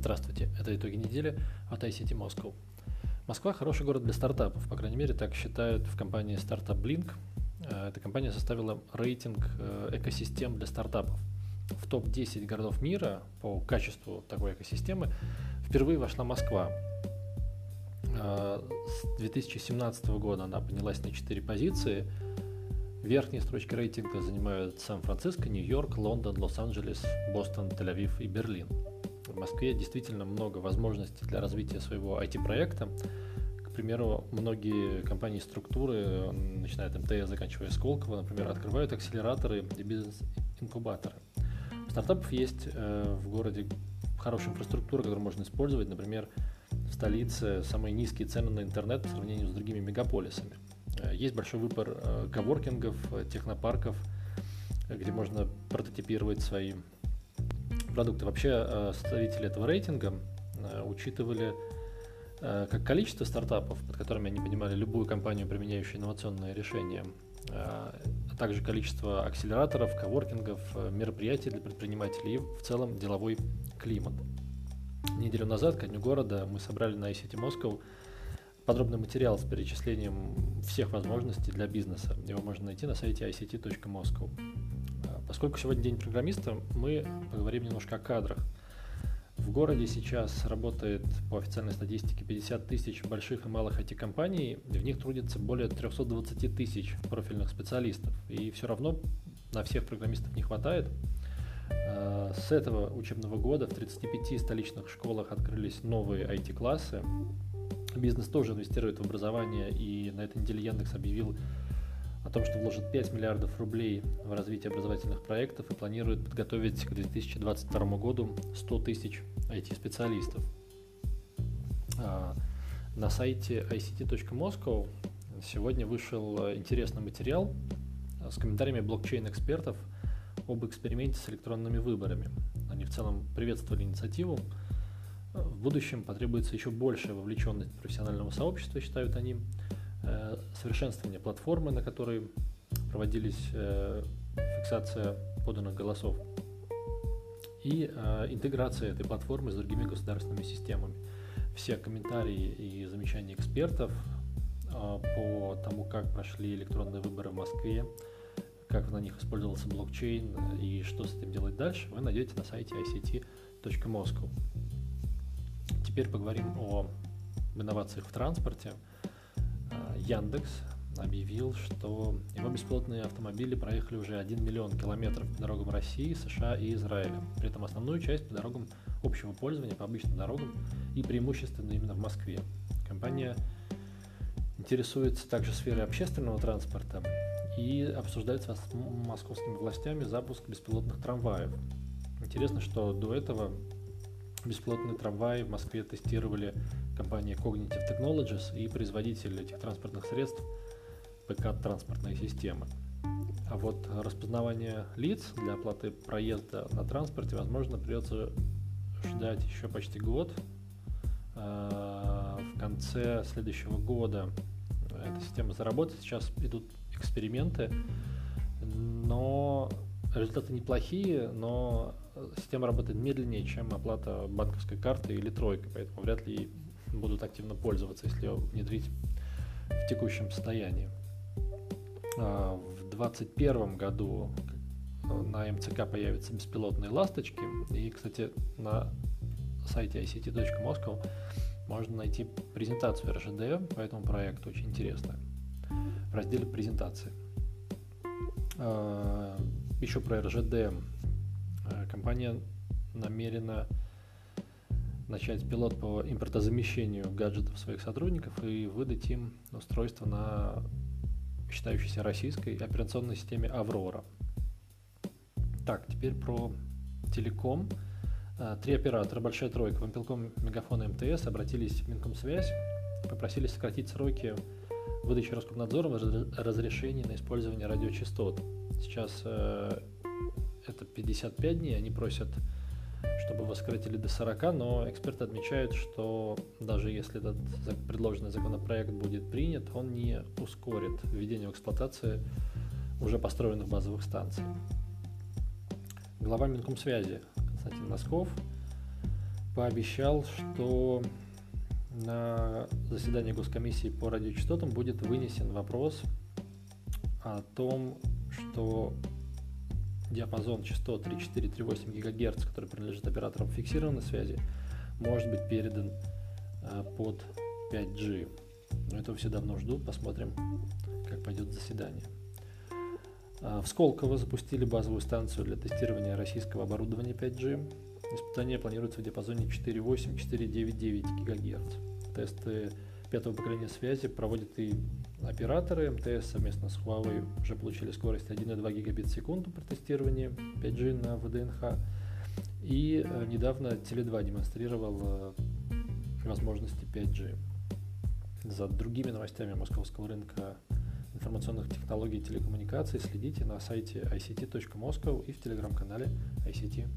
Здравствуйте, это итоги недели от ICT Moscow. Москва хороший город для стартапов, по крайней мере, так считают в компании Startup Blink. Э, эта компания составила рейтинг э, экосистем для стартапов. В топ-10 городов мира по качеству такой экосистемы впервые вошла Москва. Э, с 2017 года она поднялась на 4 позиции. Верхние строчки рейтинга занимают Сан-Франциско, Нью-Йорк, Лондон, Лос-Анджелес, Бостон, Тель-Авив и Берлин. В Москве действительно много возможностей для развития своего IT-проекта. К примеру, многие компании структуры, начиная от МТС, заканчивая Сколково, например, открывают акселераторы и бизнес-инкубаторы. У стартапов есть э, в городе хорошая инфраструктура, которую можно использовать. Например, в столице самые низкие цены на интернет по сравнению с другими мегаполисами. Э, есть большой выбор э, коворкингов, технопарков, где можно прототипировать свои продукты. Вообще э, составители этого рейтинга э, учитывали э, как количество стартапов, под которыми они понимали любую компанию, применяющую инновационные решения, а также количество акселераторов, коворкингов, мероприятий для предпринимателей и в целом деловой климат. Неделю назад, ко дню города, мы собрали на ICT Moscow подробный материал с перечислением всех возможностей для бизнеса. Его можно найти на сайте ict.moscow. Поскольку сегодня день программиста, мы поговорим немножко о кадрах. В городе сейчас работает по официальной статистике 50 тысяч больших и малых IT-компаний, в них трудится более 320 тысяч профильных специалистов, и все равно на всех программистов не хватает. Э, с этого учебного года в 35 столичных школах открылись новые IT-классы. Бизнес тоже инвестирует в образование, и на этой неделе Яндекс объявил о том, что вложит 5 миллиардов рублей в развитие образовательных проектов и планирует подготовить к 2022 году 100 тысяч IT-специалистов. А, на сайте ict.moscow сегодня вышел интересный материал с комментариями блокчейн-экспертов об эксперименте с электронными выборами. Они в целом приветствовали инициативу. В будущем потребуется еще большая вовлеченность профессионального сообщества, считают они, Э, совершенствование платформы, на которой проводились э, фиксация поданных голосов, и э, интеграция этой платформы с другими государственными системами. Все комментарии и замечания экспертов по тому, как прошли электронные выборы в Москве, как на них использовался блокчейн и что с этим делать дальше, вы найдете на сайте ict.moscow. Теперь поговорим о инновациях в транспорте. Яндекс объявил, что его беспилотные автомобили проехали уже 1 миллион километров по дорогам России, США и Израиля. При этом основную часть по дорогам общего пользования, по обычным дорогам и преимущественно именно в Москве. Компания интересуется также сферой общественного транспорта и обсуждает с московскими властями запуск беспилотных трамваев. Интересно, что до этого беспилотные трамваи в Москве тестировали компания Cognitive Technologies и производитель этих транспортных средств ПК транспортной системы. А вот распознавание лиц для оплаты проезда на транспорте, возможно, придется ждать еще почти год. А, в конце следующего года эта система заработает. Сейчас идут эксперименты, но результаты неплохие, но система работает медленнее, чем оплата банковской карты или тройкой, поэтому вряд ли будут активно пользоваться, если ее внедрить в текущем состоянии. А, в 2021 году э, на МЦК появятся беспилотные ласточки. И, кстати, на сайте ict.moscow можно найти презентацию РЖД по этому проекту, очень интересная, в разделе презентации. А, еще про РЖД. Э, компания намерена начать пилот по импортозамещению гаджетов своих сотрудников и выдать им устройство на считающейся российской операционной системе «Аврора». Так, теперь про телеком. А, три оператора, большая тройка, Вампелком, Мегафон и МТС обратились в Минкомсвязь, попросили сократить сроки выдачи Роскомнадзором разрешений на использование радиочастот. Сейчас э, это 55 дней, они просят чтобы его сократили до 40, но эксперты отмечают, что даже если этот предложенный законопроект будет принят, он не ускорит введение в эксплуатации уже построенных базовых станций. Глава Минкомсвязи Константин Носков пообещал, что на заседании Госкомиссии по радиочастотам будет вынесен вопрос о том, что диапазон частот 3,4-3,8 ГГц, который принадлежит операторам фиксированной связи, может быть передан э, под 5G. Но этого все давно ждут, посмотрим, как пойдет заседание. Э, в Сколково запустили базовую станцию для тестирования российского оборудования 5G. Испытания планируются в диапазоне 4,8-4,9,9 ГГц. Тесты пятого поколения связи проводят и операторы. МТС совместно с Huawei уже получили скорость 1,2 гигабит в секунду при тестировании 5G на ВДНХ. И э, недавно Теле2 демонстрировал э, возможности 5G. За другими новостями московского рынка информационных технологий и телекоммуникаций следите на сайте ict.moscow и в телеграм-канале ICT.